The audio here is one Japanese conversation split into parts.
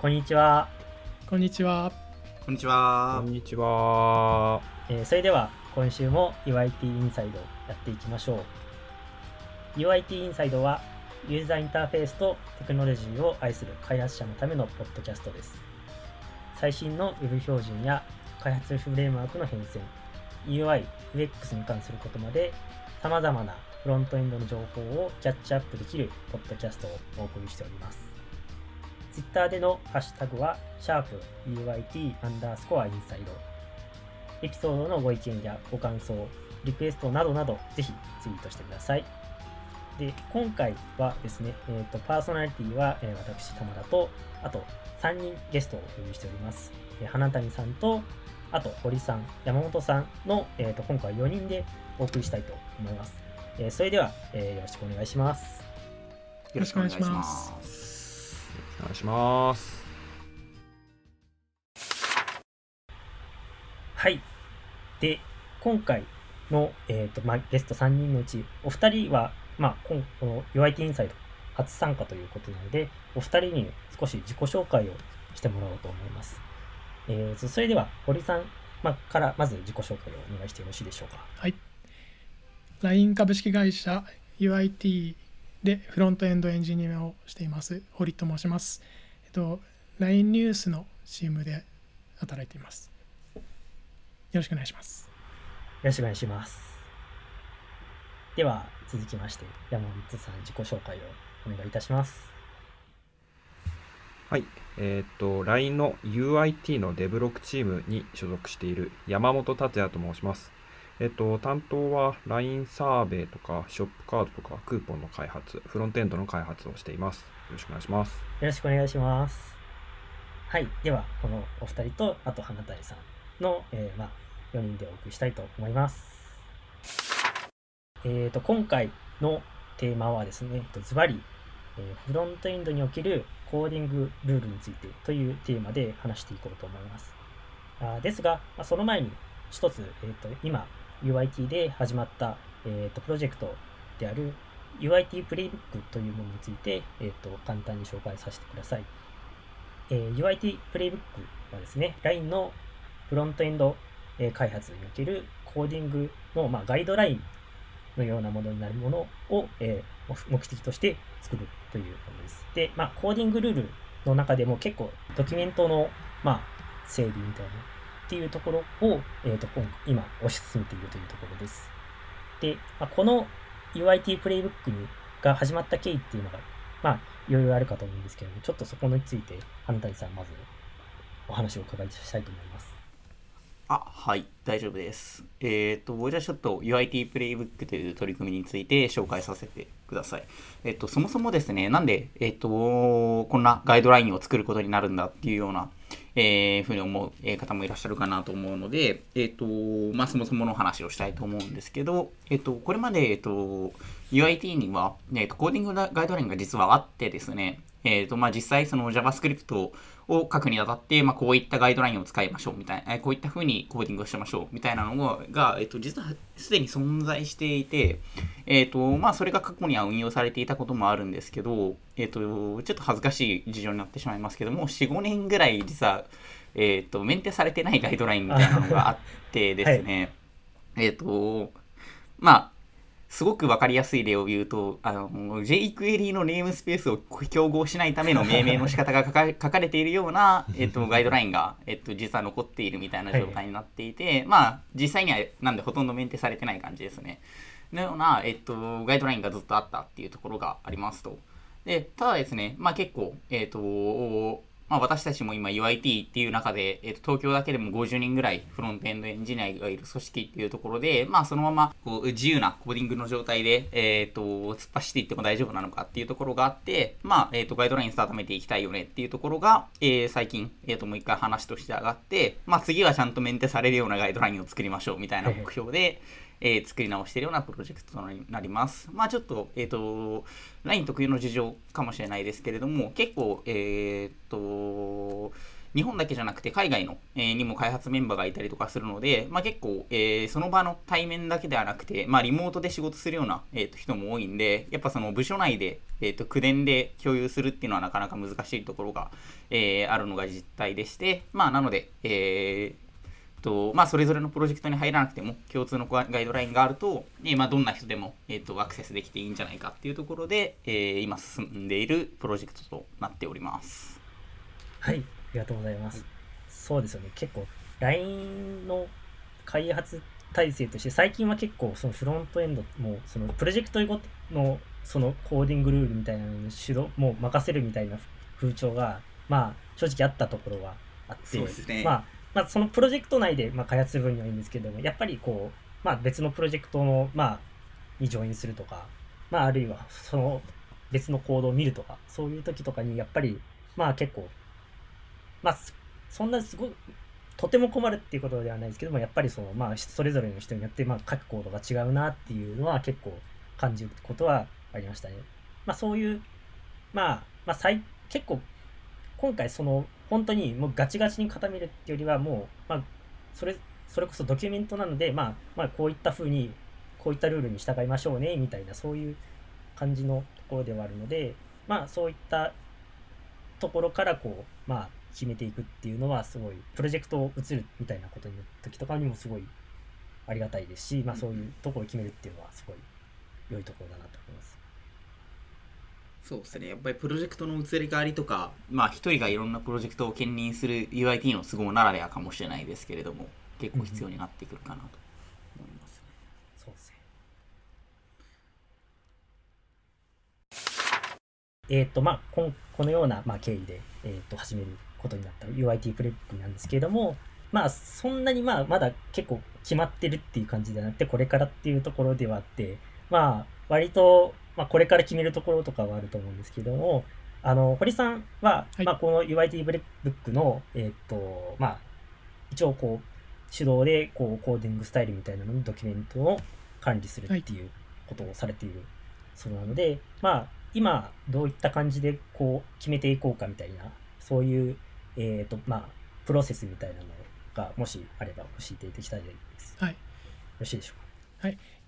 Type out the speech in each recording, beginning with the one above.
こんにちは。こんにちは。こんにちは。こんにちは。えー、それでは今週も UIT インサイドやっていきましょう。UIT インサイドはユーザーインターフェースとテクノロジーを愛する開発者のためのポッドキャストです。最新の Web 標準や開発フレームワークの変遷、UI、UX に関することまで様々なフロントエンドの情報をキャッチアップできるポッドキャストをお送りしております。Twitter でのハッシュタグは、シャープ UIT アンダースコアインサイド。エピソードのご意見やご感想、リクエストなどなど、ぜひツイートしてください。で、今回はですね、えーと、パーソナリティは、えー、私、玉田と、あと3人ゲストをお呼びしております。えー、花谷さんと、あと堀さん、山本さんの、えーと、今回4人でお送りしたいと思います。えー、それでは、えー、よろしくお願いします。よろしくお願いします。お願いします。はい。で、今回の、えーとまあ、ゲスト3人のうち、お二人は、まあ、この UIT インサイド初参加ということなので、お二人に少し自己紹介をしてもらおうと思います。えー、それでは、堀さん、まあ、からまず自己紹介をお願いしてよろしいでしょうか。はい。LINE 株式会社 UIT でフロントエンドエンジニアをしています堀と申します。えっと LINE ニュースのチームで働いています。よろしくお願いします。よろしくお願いします。では続きまして山本さん自己紹介をお願いいたします。はい、えー、っと LINE の UIT のデブロックチームに所属している山本達也と申します。えっと、担当は LINE サーベイとか、ショップカードとか、クーポンの開発、フロントエンドの開発をしています。よろしくお願いします。よろしくお願いします。はい。では、このお二人と、あと花谷さんの、えー、まあ、4人でお送りしたいと思います。えっ、ー、と、今回のテーマはですね、ズバリ、えー、フロントエンドにおけるコーディングルールについてというテーマで話していこうと思います。あですが、まあ、その前に一つ、えっ、と、今、UIT で始まった、えーと、プロジェクトである UIT プレイブックというものについて、えーと、簡単に紹介させてください。えー、UIT プレイブックはですね、LINE のフロントエンド、開発におけるコーディングの、まあ、ガイドラインのようなものになるものを、えー、目的として作るというものです。で、まあ、コーディングルールの中でも結構ドキュメントの、まあ、整備みたいなっていうところを、えーと、今推し進めているというところです。で、まあ、この UIT プレイブックにが始まった経緯っていうのが、まあ、いろいろあるかと思うんですけれども、ちょっとそこについて、花谷さん、まずお話をお伺いしたいと思います。あ、はい、大丈夫です。えっ、ー、と、じゃあちょっと UIT プレイブックという取り組みについて紹介させてください。えっ、と、そもそもですね、なんで、えっ、と、こんなガイドラインを作ることになるんだっていうようなえー、ふうに思う方もいらっしゃるかなと思うので、えっ、ー、と、まあ、そもそもの話をしたいと思うんですけど、えっ、ー、と、これまで、えっ、と、UIT には、えっ、と、コーディングガイドラインが実はあってですね、えっ、と、まあ、実際その JavaScript を書くにあたって、まあ、こういったガイドラインを使いましょうみたいな、こういった風にコーディングをしましょうみたいなのが、えっ、と、実はすでに存在していて、えっ、と、まあ、それが過去には運用されていたこともあるんですけど、えっ、と、ちょっと恥ずかしい事情になってしまいますけども、4、5年ぐらい実は、えっ、ー、と、メンテされてないガイドラインみたいなのがあってですね、はい、えっ、と、まあ、すごくわかりやすい例を言うと、あの、jQuery のネームスペースを競合しないための命名の仕方が書か 書かれているような、えっと、ガイドラインが、えっと、実は残っているみたいな状態になっていて、はい、まあ、実際には、なんでほとんどメンテされてない感じですね。のような、えっと、ガイドラインがずっとあったっていうところがありますと。で、ただですね、まあ結構、えっと、まあ、私たちも今 UIT っていう中で、えっ、と、東京だけでも50人ぐらいフロントエンドエンジニアがいる組織っていうところで、まあ、そのままこう自由なコーディングの状態で、えっ、と、突っ走っていっても大丈夫なのかっていうところがあって、まあ、えっ、と、ガイドラインスタートめていきたいよねっていうところが、えー、最近、えっ、と、もう一回話として上がって、まあ、次はちゃんとメンテされるようなガイドラインを作りましょうみたいな目標で、えー、作り直しているようなプロジェクトとなります。まあちょっと、えっ、ー、と、LINE 特有の事情かもしれないですけれども、結構、えっ、ー、と、日本だけじゃなくて海外の、えーにも開発メンバーがいたりとかするので、まあ、結構、えーその場の対面だけではなくて、まあ、リモートで仕事するような、えーと人も多いんでやっぱその部署内で、えーと口伝で共有するっていうのはなかなか難しいところが、えーあるのが実態でして、まあ、なので、えーとまあ、それぞれのプロジェクトに入らなくても共通のガイドラインがあると、えーまあ、どんな人でも、えー、とアクセスできていいんじゃないかっていうところで、えー今進んでいるプロジェクトとなっております。はい、ありがとうございます。そうですよね、結構 LINE の開発体制として、最近は結構そのフロントエンドも、そのプロジェクトごとのそのコーディングルールみたいなのに主導、もう任せるみたいな風潮が、まあ正直あったところはあって、ねまあ、まあそのプロジェクト内でまあ開発する分にはいいんですけども、やっぱりこう、まあ別のプロジェクトの、まあ、にジョインするとか、まああるいはその別のコードを見るとか、そういう時とかにやっぱり、まあ結構、まあ、そんなすごい、とても困るっていうことではないですけども、やっぱりその、まあ、それぞれの人によって、まあ、書くコードが違うなっていうのは結構感じることはありましたね。まあ、そういう、まあ、まあ、最結構、今回、その、本当にもうガチガチに固めるっていうよりは、もう、まあ、それ、それこそドキュメントなので、まあ、まあ、こういった風に、こういったルールに従いましょうね、みたいな、そういう感じのところではあるので、まあ、そういったところからこう、まあ、決めていくっていうのはすごいプロジェクトを移るみたいなことに時とかにもすごいありがたいですし、まあ、そういうところを決めるっていうのはすごい良いところだなと思います。そうですね。やっぱりプロジェクトの移り変わりとか、まあ一人がいろんなプロジェクトを兼任する UIT の都合ならではかもしれないですけれども、結構必要になってくるかなと思いますね。そうですね。えっ、と、まあ、こんこのような、まあ、経緯で、えー、と始めることになった UIT プレップなんですけれども、まあ、そんなに、まあ、まだ結構決まってるっていう感じじゃなくて、これからっていうところではあって、まあ、割と、まあ、これから決めるところとかはあると思うんですけども、あの、堀さんは、はい。まあ、この UIT プレップの、えっ、と、まあ、一応こう、主導でこうコーディングスタイルみたいなののドキュメントを管理するっていうことをされているそうなので、まあ今どういった感じでこう決めていこうかみたいなそういうえっ、とまあプロセスみたいなのがもしあれば教えていただきたいです。よはい。ろしいでしょう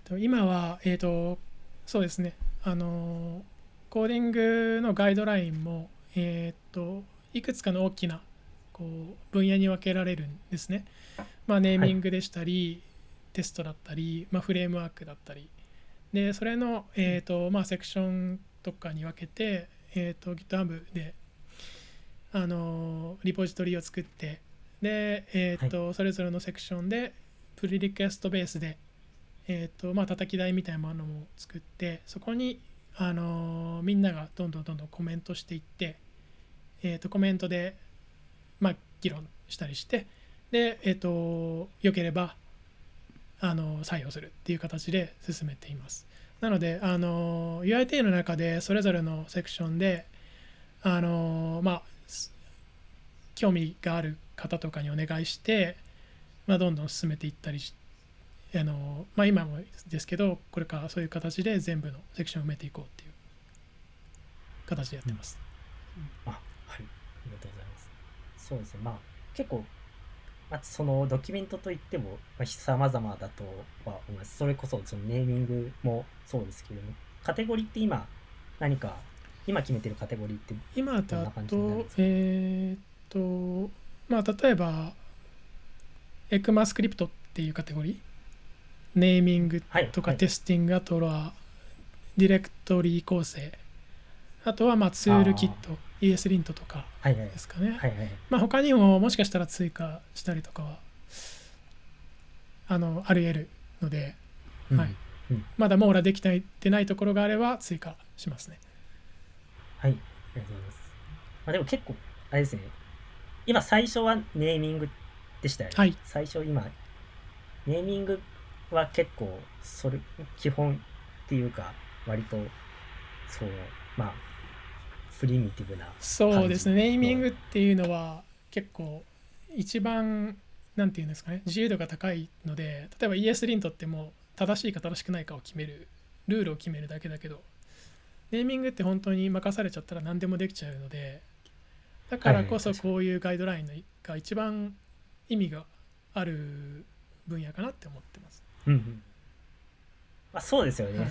と今は、えー、とそうですね。あのコーディングのガイドラインも、えー、といくつかの大きなこう分野に分けられるんですね。まあ、ネーミングでしたり、テストだったり、まあ、フレームワークだったり。でそれの、えーとまあ、セクションとかに分けて、えー、と GitHub であのリポジトリを作ってで、えーとそれぞれのセクションでプリリクエストベースでえーとまあ叩き台みたいなものも作ってそこに、あのーみんながどんどんどんどんコメントしていって、えー、とコメントで、まあ、議論したりしてで、えー、とよければ、あのー採用するっていう形で進めています。なので、あのー UIT の中でそれぞれのセクションで、あのまあ興味がある方とかにお願いして、まあ、どんどん進めていったりしてあのまあ、今もですけどこれからそういう形で全部のセクションを埋めていこうっていう形でやってます。あはいありがとうございます。そうですねまあ結構まあ、そのドキュメントといっても、まあ、様々だとは思います。それこそそのネーミングもそうですけども、カテゴリーって今、何か、今決めてるカテゴリーって、今どんなだ感じになるんとですか？えーっとまあ例えばエクマスクリプトっていうカテゴリーネーミングはい、とかはい。テスティング、あとはディレクトリー構成。あとはまあツールキット ES リントとかですかね、はいはいまあ他にももしかしたら追加したりとかはあのあり得るので、うん。はい。うん。まだ網羅できてないところがあれば追加しますね。はい、ありがとうございます。まあ、でも結構、あれですね、今最初はネーミングでしたよね。はい。最初今、ネーミングは結構、それ、基本っていうか、割と、そう、まあ、プリミティブな。そうですね、ネーミングっていうのは結構一番なんていうんですかね、自由度が高いので、例えば ES リントってもう正しいか正しくないかを決める、ルールを決めるだけだけど、ネーミングって本当に任されちゃったら何でもできちゃうので、だからこそこういうガイドラインのが一番意味がある分野かなって思ってます。うんうん。まあ、そうですよね。はい。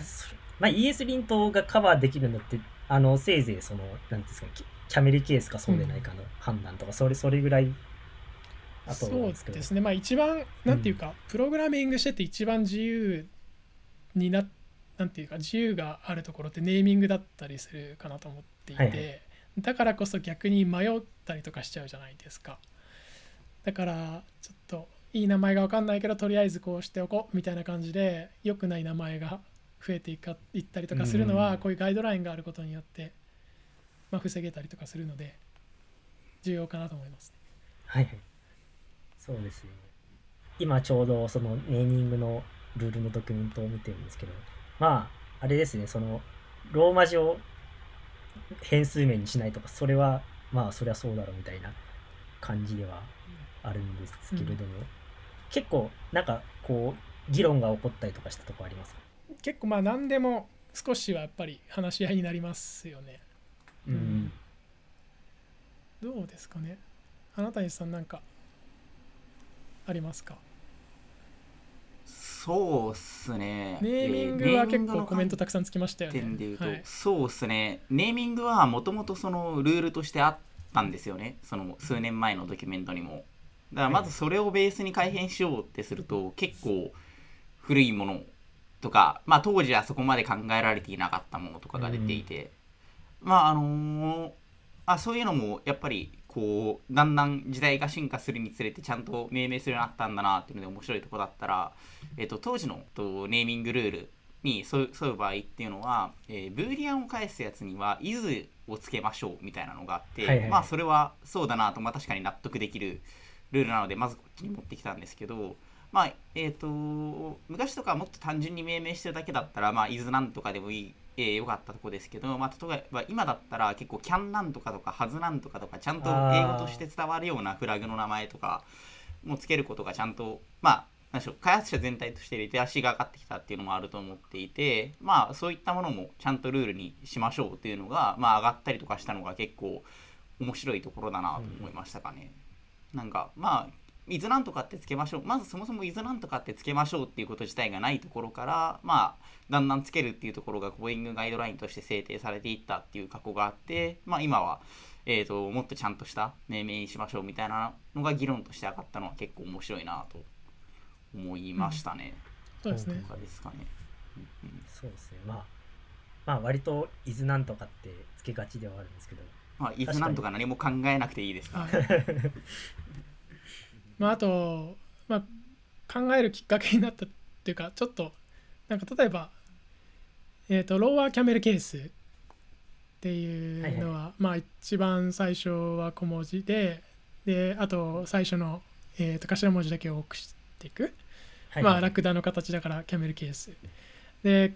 まあ、ES リントがカバーできるのって、あの、せいぜいその、なんですか、キキャメリケースかそうでないかの判断とか、それ、それぐらい、あとそうですね。まあ一番なんていうか、プログラミングしてて一番自由にななんていうか自由があるところってネーミングだったりするかなと思っていて、はいはい。だからこそ逆に迷ったりとかしちゃうじゃないですか。だからちょっといい名前が分かんないけどとりあえずこうしておこうみたいな感じで良くない名前が増えていかいったりとかするのうんはこういうガイドラインがあることによって、まあ、防げたりとかするので重要かなと思います。はいはい。そうですね。今ちょうどそのネーミングのルールのドキュメントを見てるんですけど、まあ、あれですね、その、ローマ字を変数名にしないとか、それは、まあ、そりゃそうだろうみたいな感じではあるんですけれども、結構、なんか、こう、議論が起こったりとかしたとこありますか？結構まあ何でも少しはやっぱり話し合いになりますよね。うんどうですかね？あなたにさんなんかありますか？そうっすね。ネーミングは結構コメントたくさんつきましたよね。点で言うと、はい、そうっすね。ネーミングはもともとそのルールとしてあったんですよね。その数年前のドキュメントにも。だからまずそれをベースに改変しようってすると、結構古いものとか、まあ当時はそこまで考えられていなかったものとかが出ていて、まああのーあそういうのもやっぱりこうだんだん時代が進化するにつれてちゃんと命名するようになったんだなっていうので面白いとこだったら、えっと当時のとネーミングルールにそう場合っていうのは、えーブーリアンを返すやつには「is」をつけましょうみたいなのがあって、はいはい。まあそれはそうだなと、まあ、確かに納得できるルールなのでまずこっちに持ってきたんですけどまあえっ、と昔とかはもっと単純に命名してるだけだったらまあ is なんとかでもいいえー、よかったとこですけど、まあ、例えば今だったら結構 can なんとかとか has なんとかとかちゃんと英語として伝わるようなフラグの名前とかもつけることがちゃんとまあなんでしょう開発者全体としてリテラシーが上がってきたっていうのもあると思っていてまあそういったものもちゃんとルールにしましょうっていうのがまあ上がったりとかしたのが結構面白いところだなと思いましたかね。なんかまあ伊豆なんとかってつけましょうまずそもそも伊豆なんとかってつけましょうっていうこと自体がないところからまあだんだんつけるっていうところがゴーイングガイドラインとして制定されていったっていう過去があってまあ今はえー、ともっとちゃんとした命名にしましょうみたいなのが議論として上がったのは結構面白いなと思いましたね。そうですねと。かですかね。うんうんそうですね。まあ、まあ、割と、伊豆なんとかってつけがちではあるんですけど、まあ、伊豆なんとか何も考えなくていいですかはい。まあ、あと、まあ、考えるきっかけになったっていうかちょっとなんか例えば、えー、とローワーキャメルケースっていうのは、まあ一番最初は小文字でであと最初の、えー、と頭文字だけを多くしていく、はい。まあラクダの形だからキャメルケース。で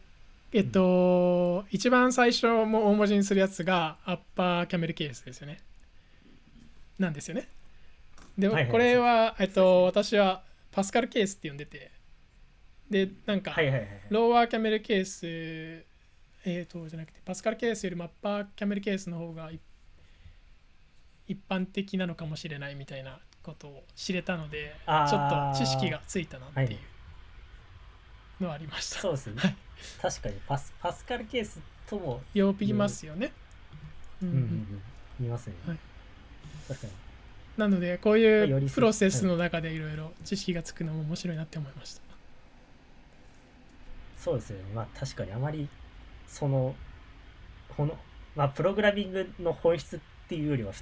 えっと、一番最初も大文字にするやつがアッパーキャメルケースですよね。なんですよね。で、はいはいこれは、えっと、私はパスカルケースって呼んでて。でなんか。ローワーキャメルケースえっ、とじゃなくてパスカルケースよりもアッパーキャメルケースの方がい一般的なのかもしれないみたいなことを知れたのでちょっと知識がついたなってはいいうのはありました、そうですね。はい。確かにパス、パスカルケースとも、よく見ますよね、うん。うんうん。見ますね。はい。確かに。なのでこういうプロセスの中でいろいろ知識がつくのも面白いなって思いました、そうですよね。まあ確かにあまり、その、この、まあプログラミングの本質っていうよりは、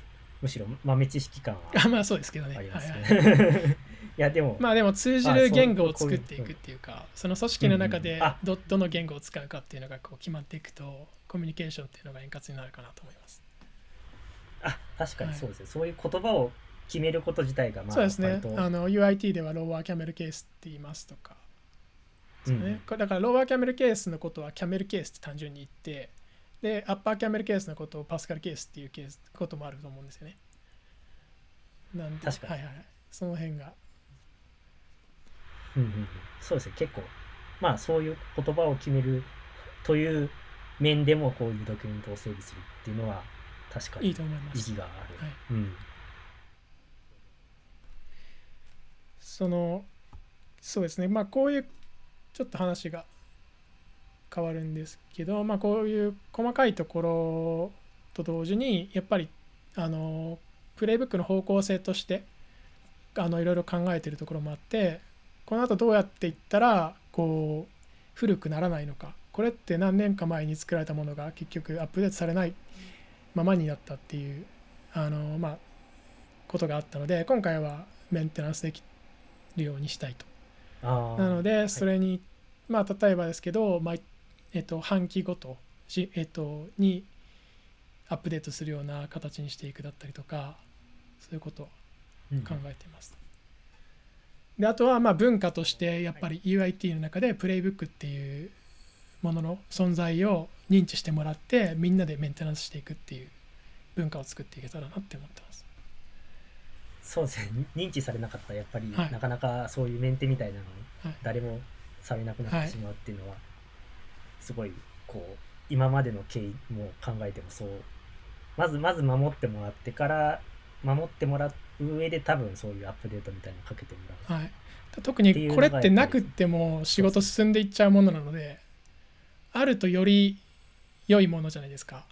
むしろ豆知識感はあまあそうですけどね。ありますはいはい。ね。いやでも、まあでも通じる言語を作っていくっていうかその組織の中でどどの言語を使うかっていうのがこう決まっていくとコミュニケーションっていうのが円滑になるかなと思います。あ確かにはい。そうですね、そういう言葉を決めること自体が、まあ、そうですね。あの UIT ではローワーキャメルケースって言いますとか。そうね。うんだからローワーキャメルケースのことはキャメルケースって単純に言ってでアッパーキャメルケースのことをパスカルケースっていうケースこともあると思うんですよね。なんで確かに。はいはいはい。その辺がうんうんうんそうですね、結構、まあそういう言葉を決めるという面でも、こういうドキュメントを整備するっていうのは、確かに。意義がある。はいうん。そのそうですねまあこういうちょっと話が変わるんですけどまあこういう細かいところと同時にやっぱりあのプレイブックの方向性としてあのいろいろ考えてるところもあってこの後どうやっていったらこう古くならないのかこれって何年か前に作られたものが結局アップデートされないままになったっていうあのまあことがあったので今回はメンテナンスできるようにしたいと。なのでそれに、まあ例えばですけど、まあえっと、半期ごとし、えっと、にアップデートするような形にしていくだったりとかそういうことをうん考えています。であとはまあ文化としてやっぱり UIT の中でプレイブックっていうものの存在を認知してもらってみんなでメンテナンスしていくっていう文化を作っていけたらなって思ってます。そうですね。認知されなかったらやっぱり、はいなかなかそういうメンテみたいなのはい誰もされなくなはいってしまうっていうのは、すごいこう今までの経緯も考えてもそうまずまず守ってもらってから守ってもらう上で多分そういうアップデートみたいなのかけてもらう。はい、特にこれってなくっても仕事進んでいっちゃうものなのであるとより良いものじゃないですか、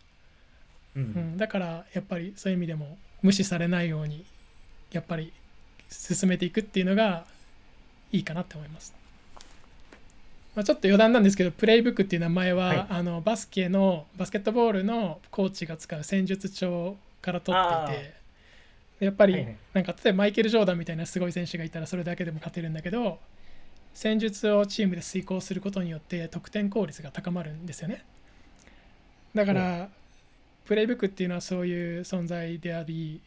うん。うん、だからやっぱりそういう意味でも無視されないようにやっぱり進めていくっていうのがいいかなって思います、まあ、ちょっと余談なんですけどプレイブックっていう名前は、はい。あのバスケのバスケットボールのコーチが使う戦術帳から取っていてやっぱりなんか例えばマイケル・ジョーダンみたいなすごい選手がいたらそれだけでも勝てるんだけど戦術をチームで遂行することによって得点効率が高まるんですよね。だからプレイブックっていうのはそういう存在であり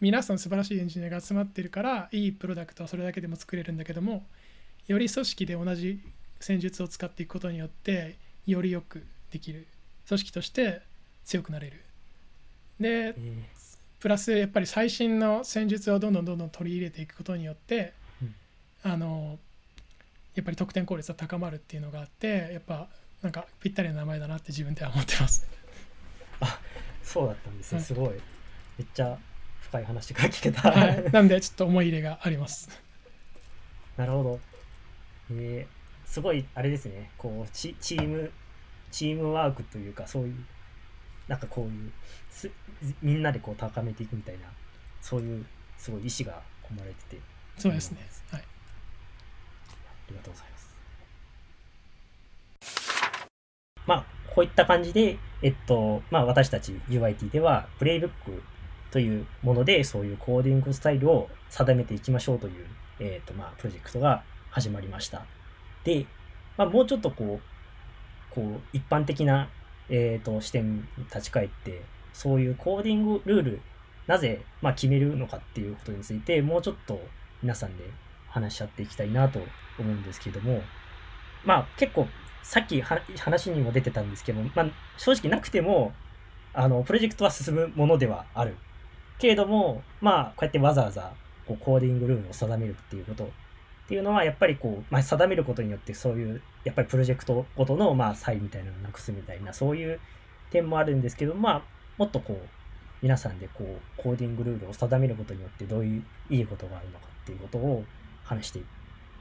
皆さん素晴らしいエンジニアが集まってるからいいプロダクトはそれだけでも作れるんだけどもより組織で同じ戦術を使っていくことによってよりよくできる。組織として強くなれる。でえープラスやっぱり最新の戦術をどんどんどんどん取り入れていくことによって、うんあのやっぱり得点効率が高まるっていうのがあってやっぱなんかぴったりな名前だなって自分では思ってます。そうだったんですね。はいすごい。めっちゃ深い話が聞けた。はい、なんでちょっと思い入れがあります。なるほど。えー、すごい、あれですね、こうチ、チーム、チームワークというか、そういう、なんかこういう、すみんなでこう高めていくみたいな、そういう、すごい意志が込まれてて、そうですね。はい。ありがとうございます。まあ、こういった感じで、えっと、まあ私たち UIT では、プレイブックというもので、そういうコーディングスタイルを定めていきましょうという、えっと、まあ、プロジェクトが始まりました。で、まあ、もうちょっとこう、こう、一般的な、えっと、視点に立ち返って、そういうコーディングルール、なぜ、まあ、決めるのかっていうことについて、もうちょっと皆さんで話し合っていきたいなと思うんですけども、まあ結構さっき話にも出てたんですけど、まあ正直なくても、あの、プロジェクトは進むものではある。けれども、まあこうやってわざわざこうコーディングルールを定めるっていうことっていうのはやっぱりこう、まあ定めることによってそういう、やっぱりプロジェクトごとのまあ差異みたいなのをなくすみたいな、そういう点もあるんですけど、まあもっとこう、皆さんでこう、コーディングルールを定めることによってどういういいことがあるのかっていうことを話してい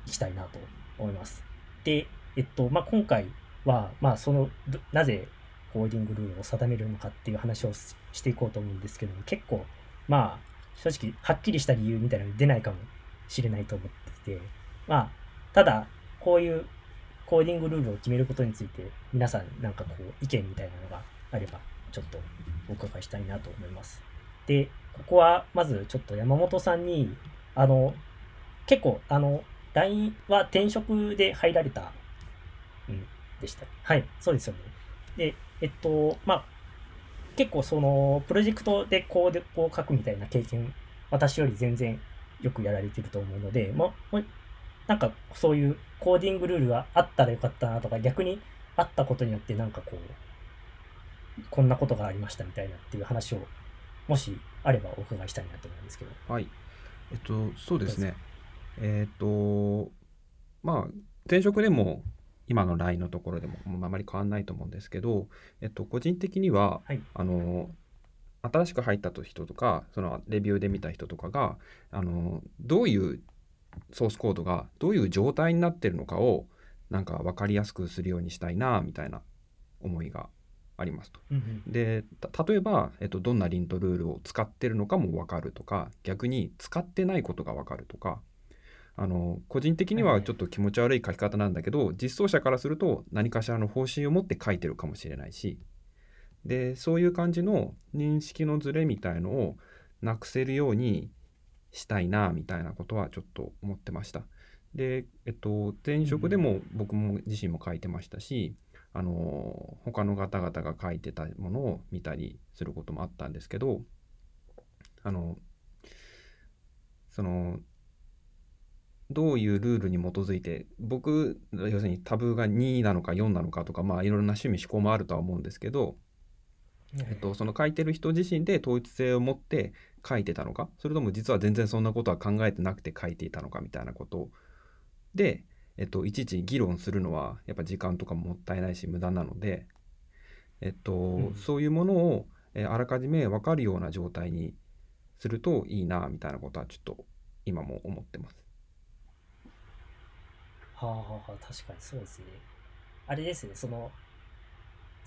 きたいなと思います。で、えっと、まあ、今回は、まあ、その、なぜコーディングルールを定めるのかっていう話をしていこうと思うんですけども、結構、まあ、正直、はっきりした理由みたいなの出ないかもしれないと思ってて、まあ、ただ、こういうコーディングルールを決めることについて、皆さんなんかこう、意見みたいなのがあれば、ちょっとお伺いしたいなと思います。で、ここは、まずちょっと山本さんに、あの、結構、あの、LINE は転職で入られた、うん、でした。はい、そうですよね。で、えっと、まあ、結構その、プロジェクトでコードを書くみたいな経験、私より全然よくやられてると思うので、ももうなんかそういうコーディングルールがあったらよかったなとか、逆にあったことによってなんかこう、こんなことがありましたみたいなっていう話を、もしあればお伺いしたいなと思うんですけど。はい。えっと、そうですね。えっと、まあ、前職でも、今の LINE のところでも、あまり変わらないと思うんですけど、えっと、個人的には、はい。あの、新しく入った人とかそのレビューで見た人とかがあのどういうソースコードがどういう状態になってるのかをなんか分かりやすくするようにしたいなみたいな思いがありますと。うんで例えば、えっと、どんなリントルールを使ってるのかも分かるとか逆に使ってないことが分かるとかあの個人的にはちょっと気持ち悪い書き方なんだけど、実装者からすると何かしらの方針を持って書いてるかもしれないしでそういう感じの認識のズレみたいのをなくせるようにしたいなみたいなことはちょっと思ってました。で、えっと、前職でも僕も自身も書いてましたし、あの他の方々が書いてたものを見たりすることもあったんですけどあのそのどういうルールに基づいて僕要するにタブが2なのか4なのかとかまあいろんな趣味思考もあるとは思うんですけど、えっと、その書いてる人自身で統一性を持って書いてたのか？それとも実は全然そんなことは考えてなくて書いていたのかみたいなことで、えっと、いちいち議論するのはやっぱ時間とかももったいないし無駄なので、えっとんそういうものを、えーあらかじめ分かるような状態にするといいなみたいなことはちょっと今も思ってます。はあはあはあ確かにそうですね。あれですね、その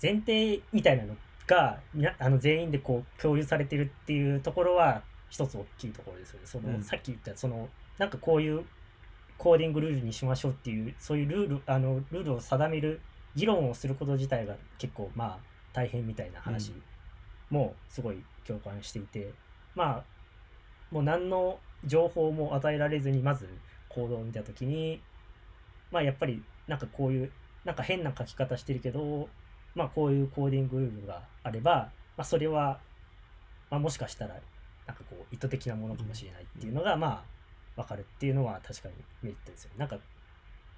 前提みたいなのがみなあの全員でこう共有されてるっていうところは一つ大きいところですよね。その、うんさっき言ったそのなんかこういうコーディングルールにしましょうっていうそういうルールあのルールを定める議論をすること自体が結構まあ大変みたいな話もすごい共感していて、まあもう何の情報も与えられずにまず行動を見たときにまあやっぱりなんかこういうなんか変な書き方してるけどまあこういうコーディングルールがあれば、まあ、それは、まあ、もしかしたらなんかこう意図的なものかもしれないっていうのがまあ分かるっていうのは確かにメリットですよね。なんか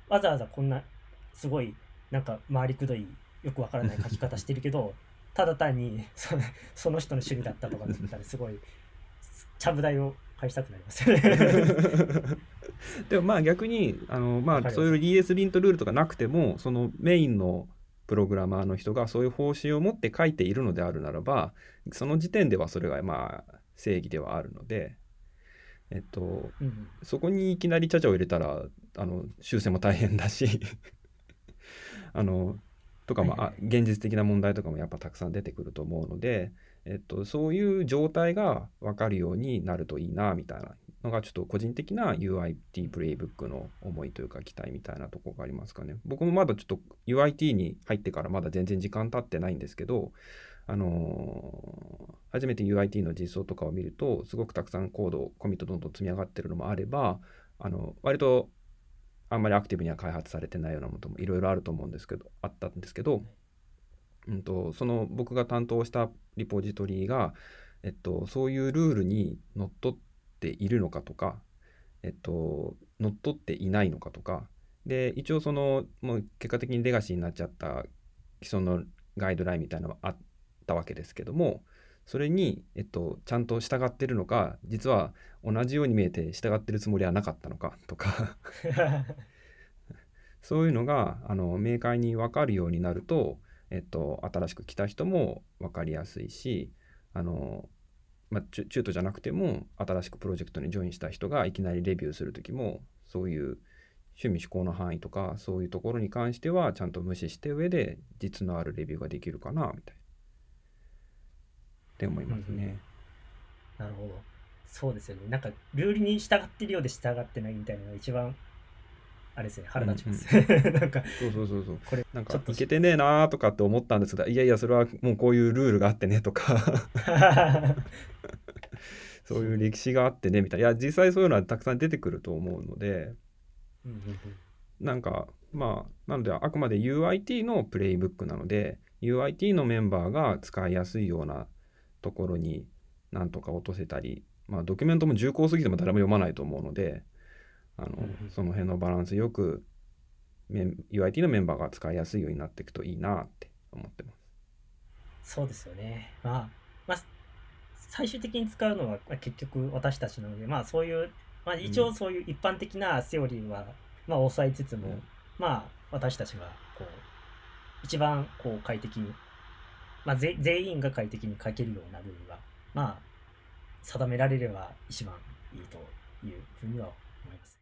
わざわざこんなすごいなんか回りくどいよくわからない書き方してるけど ただ単にそのその人の趣味だったとかだったらすごいちゃぶ台を返したくなりますよね。でもまあ逆にあの、まあ、そういう ES リントルールとかなくてもそのメインのプログラマーの人がそういう方針を持って書いているのであるならばその時点ではそれがまあ正義ではあるので、えっと、うんそこにいきなりチャチャを入れたらあの修正も大変だし あのとか、まあはいは現実的な問題とかもやっぱたくさん出てくると思うので、えっと、そういう状態が分かるようになるといいなみたいなのがちょっと個人的な UIT プレイブックの思いというか期待みたいなとこがありますかね。僕もまだちょっと UIT に入ってからまだ全然時間経ってないんですけど、あのー初めて UIT の実装とかを見るとすごくたくさんコードコミットどんどん積み上がってるのもあればあの割とあんまりアクティブには開発されてないようなものもいろいろあると思うんですけどあったんですけど、うん、とその僕が担当したリポジトリが、えっと、そういうルールにのっとっているのかとか、えっと、のっとっていないのかとかで一応そのもう結果的にレガシーになっちゃった既存のガイドラインみたいなのがあったわけですけどもそれに、えっと、ちゃんと従ってるのか実は同じように見えて従ってるつもりはなかったのかとか そういうのがあの明快に分かるようになると、えっと、新しく来た人も分かりやすいしあの、まあ、中中途じゃなくても新しくプロジェクトにジョインした人がいきなりレビューする時もそういう趣味思考の範囲とかそういうところに関してはちゃんと無視して上で実のあるレビューができるかなみたいな。って思いますね。なるほど。そうですよね。なんか、ルールに従ってるようで従ってないみたいなのが一番、あれですね、腹立ちます。なんか、そうそうそうそう。これ、なんかいけてねえなーとかって思ったんですがいやいやそれはもうこういうルールがあってねとか そういう歴史があってねみたいないや実際そういうのはたくさん出てくると思うのでうんうんうんなんかまあなのであくまで UIT のプレイブックなので UIT のメンバーが使いやすいようなところになんとか落とせたりまあドキュメントも重厚すぎても誰も読まないと思うのであの、その辺のバランスよく UIT のメンバーが使いやすいようになっていくといいなって思ってます。そうですよね。まあ、まあ、最終的に使うのはまあ結局私たちなので、まあそういう、まあ一応そういう一般的なセオリーは、まあ抑えつつも、うんまあ私たちがこう、一番こう快適に、まあ全員が快適に書けるようなルールが定められれば一番いいというふうには思います。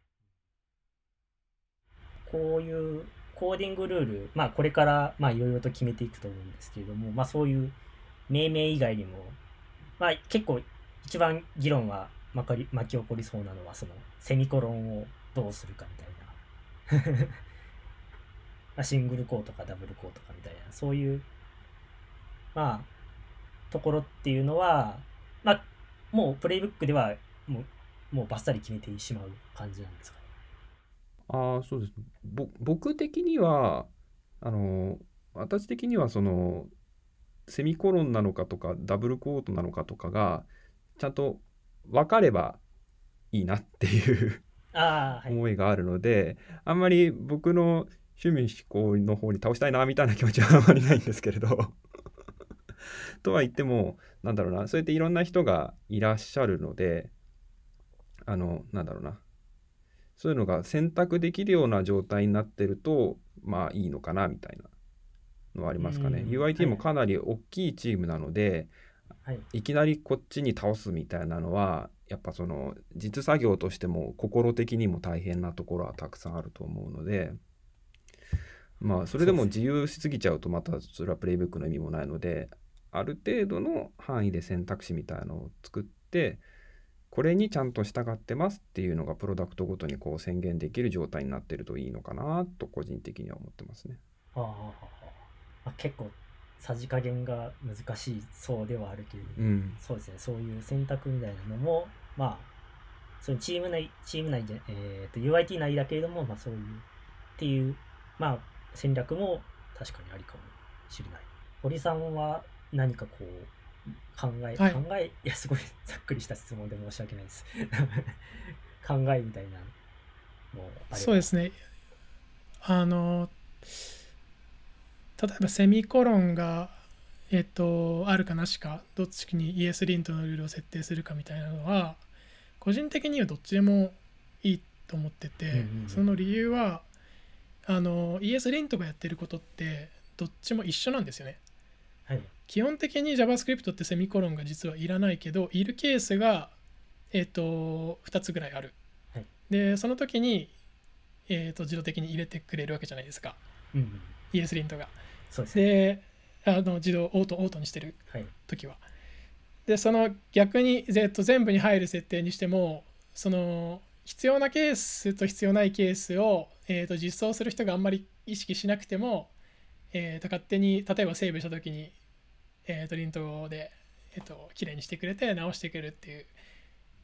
こういうコーディングルール、まあこれからいろいろと決めていくと思うんですけれども、まあそういう命名以外にも、まあ結構一番議論は巻か巻き起こりそうなのはそのセミコロンをどうするかみたいな シングルコーとかダブルコーとかみたいなそういうまあところっていうのはまあもうプレイブックではもうもうバッサリ決めてしまう感じなんですかね。ああ、そうです。ぼ僕的には、あの、私的にはその、セミコロンなのかとか、ダブルコートなのかとかが、ちゃんと分かればいいなっていうはい。思いがあるので、あんまり僕の趣味思考の方に倒したいなみたいな気持ちはあんまりないんですけれど とは言ってもなんだろうなそうやっていろんな人がいらっしゃるのであのなんだろうなそういうのが選択できるような状態になってるとまあいいのかなみたいなのはありますかね。うん UIT もはいかなり大きいチームなので、はい。いきなりこっちに倒すみたいなのはやっぱその実作業としても心的にも大変なところはたくさんあると思うのでまあそれでも自由しすぎちゃうとまたそれはプレイブックの意味もないのである程度の範囲で選択肢みたいなのを作ってこれにちゃんと従ってますっていうのがプロダクトごとにこう宣言できる状態になってるといいのかなと個人的には思ってますね。はあはあはあまあ、結構さじ加減が難しいそうではあるけれども、うん、そうですね、そういう選択みたいなのも、まあ、そのチーム内、チーム内で、えー、と UIT 内だけれども、まあそういう、っていう、まあ戦略も確かにありかもしれない。堀さんは何かこう、考え、はい。考え、いや、すごいざっくりした質問で申し訳ないです。考えみたいなそうですね。あの例えばセミコロンがえっとあるかなしかどっちに ES リントのルールを設定するかみたいなのは個人的にはどっちでもいいと思ってて、うんうんうん。その理由はあの ES リントがやってることってどっちも一緒なんですよねはい。基本的に JavaScript ってセミコロンが実はいらないけどいるケースが、えっと2つぐらいある、はいでその時に、えっと自動的に入れてくれるわけじゃないですかうんうん。ES リントがそうですね。であの自動オートオートにしてるはい。時はでその逆に、えっと全部に入る設定にしてもその必要なケースと必要ないケースを、えっと実装する人があんまり意識しなくても、えっと勝手に例えばセーブした時に、えっとリントで、えっと綺麗にしてくれて直してくれるっていう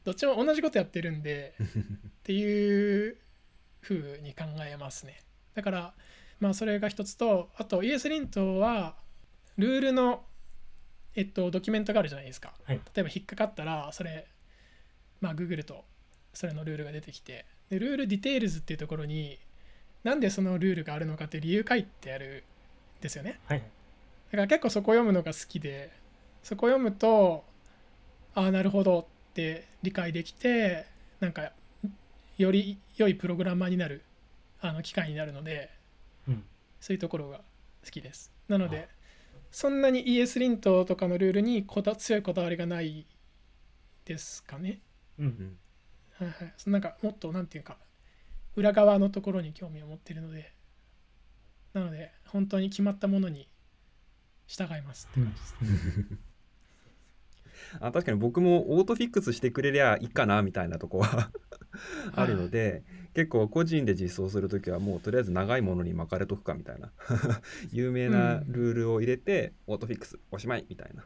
どっちも同じことやってるんで っていう風に考えますねだからまあそれが一つとあと ES リントはルールのえっとドキュメントがあるじゃないですかはい。例えば引っかかったらそれまあググるとそれのルールが出てきてで rule details っていうところになんでそのルールがあるのかっていう理由書いてあるんですよねはい。だから結構そこ読むのが好きでそこ読むとああなるほどって理解できてなんかより良いプログラマーになるあの機会になるのでうん。そういうところが好きです。なのでそんなに ES リントとかのルールにこだ強いこだわりがないですかね。うん。はいはい。なんかもっとなんていうか裏側のところに興味を持っているので。なので本当に決まったものに従いますって感じです、あ確かに僕もオートフィックスしてくれりゃいいかなみたいなとこは あるので、結構個人で実装する時はもうとりあえず長いものに巻かれとくかみたいな。有名なルールを入れて、オートフィックスおしまいみたいな。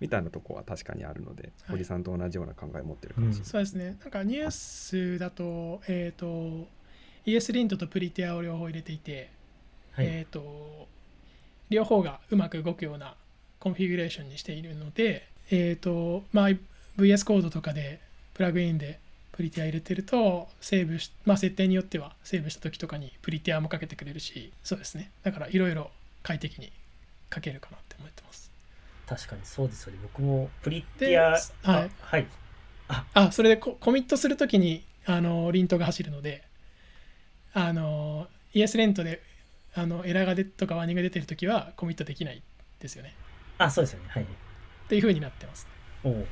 みたいなとこは確かにあるので、はい。堀さんと同じような考えを持ってるかもしれない、そうですね。なんかニュースだとえっ、と ES リントとプリティアを両方入れていて、はい。えっ、と両方がうまく動くようなコンフィギュレーションにしているのでえっ、とまあ VS コードとかでプラグインで Prettier 入れてるとセーブしまあ設定によってはセーブした時とかに Prettier もかけてくれるしそうですねだからいろいろ快適に書けるかなって思ってます確かにそうですよね。僕も Prettier、はいあはい。あそれでココミットするときにあの lint が走るのであの ES レントであのエラーが出とかワーニングが出てるときはコミットできないですよね。あ、そうですよね。はい。っていう風になってます、おお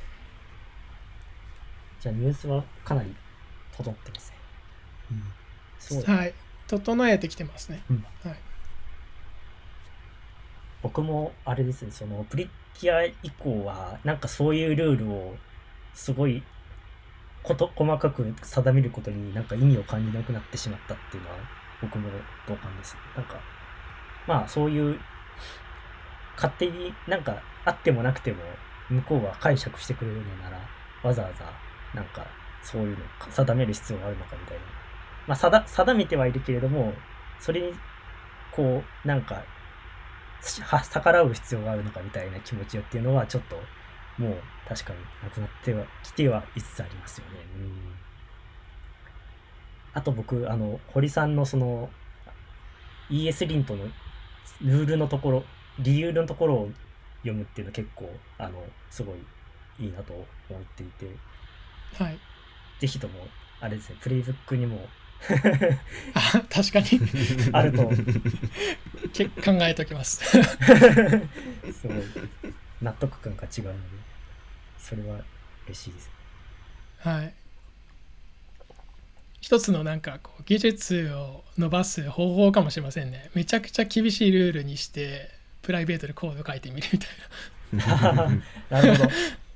じゃあニュースはかなり整ってますね。すごい。はい。整えてきてますね、うん。はい、僕もあれですね、そのプリキュア以降は、なんかそういうルールをすごいこと細かく定めることになんか意味を感じなくなってしまったっていうのは僕も同感です。なんか、まあそういう勝手になんかあってもなくても向こうは解釈してくれるのならわざわざなんかそういうの定める必要があるのかみたいな。まあ定定めてはいるけれども、それにこうなんかは逆らう必要があるのかみたいな気持ちよっていうのはちょっともう確かになくなってはきてはいつつありますよね。うんあと僕、あの、堀さんのその ES リントのルールのところ、理由のところを読むっていうのは結構、あの、すごいいいなと思っていて、はい、ぜひとも、あれですね、プレイブックにも あ確かに。あると、け考えておきます。すごい。納得感が違うので、それは嬉しいです。はい一つのなんかこう技術を伸ばす方法かもしれませんねめちゃくちゃ厳しいルールにしてプライベートでコード書いてみるみたいな なるほど。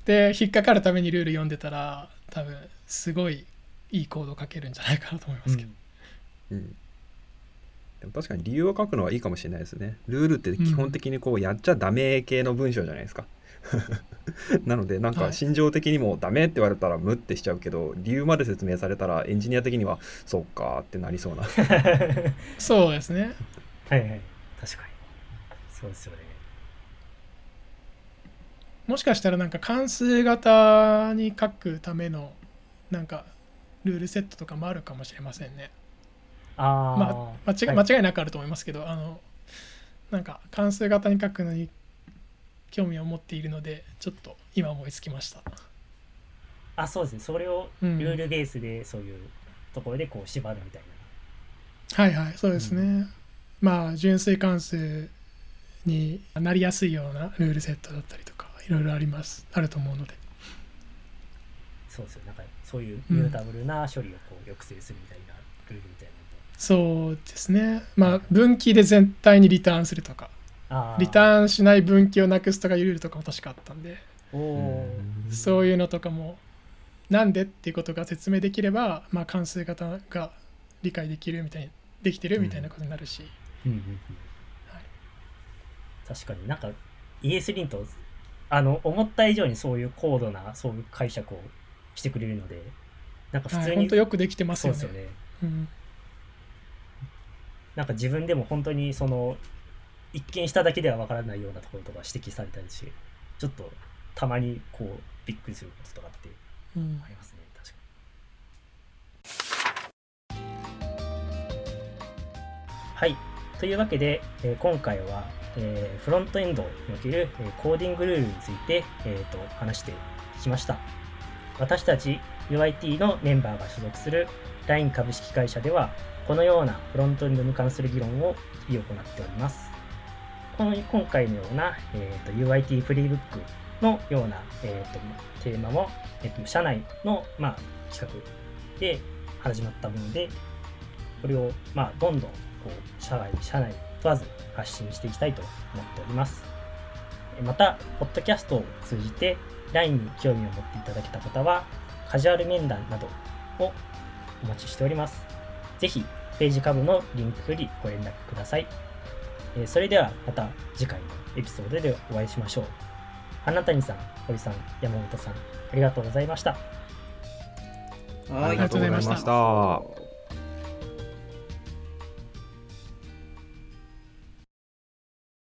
で引っかかるためにルール読んでたら多分すごいいいコード書けるんじゃないかなと思いますけど、うんでも確かに理由を書くのはいいかもしれないですね。ルールって基本的にこうやっちゃダメ系の文章じゃないですか。なのでなんはいか心情的にもダメって言われたらムってしちゃうけど理由まで説明されたらエンジニア的にはそっかーってなりそうな。そうですねはいはい。確かに。そうですよね。もしかしたらなんか関数型に書くためのなんかルールセットとかもあるかもしれませんねああ、まあ間違はい間違いなくあると思いますけど、あのなんか関数型に書くのに興味を持っているのでちょっと今思いつきました。あ、そうですね。それをうん。ルールベースでそういうところでこう縛るみたいはいはいそうですね、うまあ純粋関数になりやすいようなルールセットだったりとかいろいろあります。あると思うので。な。そうですよ。なんかそういうミュータブルな処理をこう抑制するみたいなルールみたいそうですね。まあ分岐で全体にリターンするとか。リターンしない分岐をなくすとかいうルールとかも確かあったんで。そういうのとかもなんでっていうことが説明できれば、まあ、関数型が理解できるみたいにできてるみたいなことになるし、うん。うんうんはい。確かになんか ES リントあの思った以上にそういう高度なそういう解釈をしてくれるのでなんか普はい、通に、本当よくできてますよね。なんか自分でも本当にその一見しただけではわからないようなところとか指摘されたりしちょっとたまにこうびっくりすることとかってうん。ありますね確かに。はい。というわけで、えー今回は、えーフロントエンドにおける、えーコーディングルールについて、えーと話してきました。私たち UIT のメンバーが所属する LINE 株式会社ではこのようなフロントエンドに関する議論を日々行っておりますこの今回のような、えーと UIT プレイブックのような、えーとテーマも、えーと社内の、まあ、企画で始まったものでこれを、まあ、どんどんこう社外社内問わず発信していきたいと思っております。またポッドキャストを通じて LINE に興味を持っていただけた方はカジュアル面談などをお待ちしております。ぜひページ下部のリンクよりご連絡ください。えーそれではまた次回のエピソードでお会いしましょう。花谷さん堀さん山本さんありがとうございました。はいありがとうございました。ありがとうございました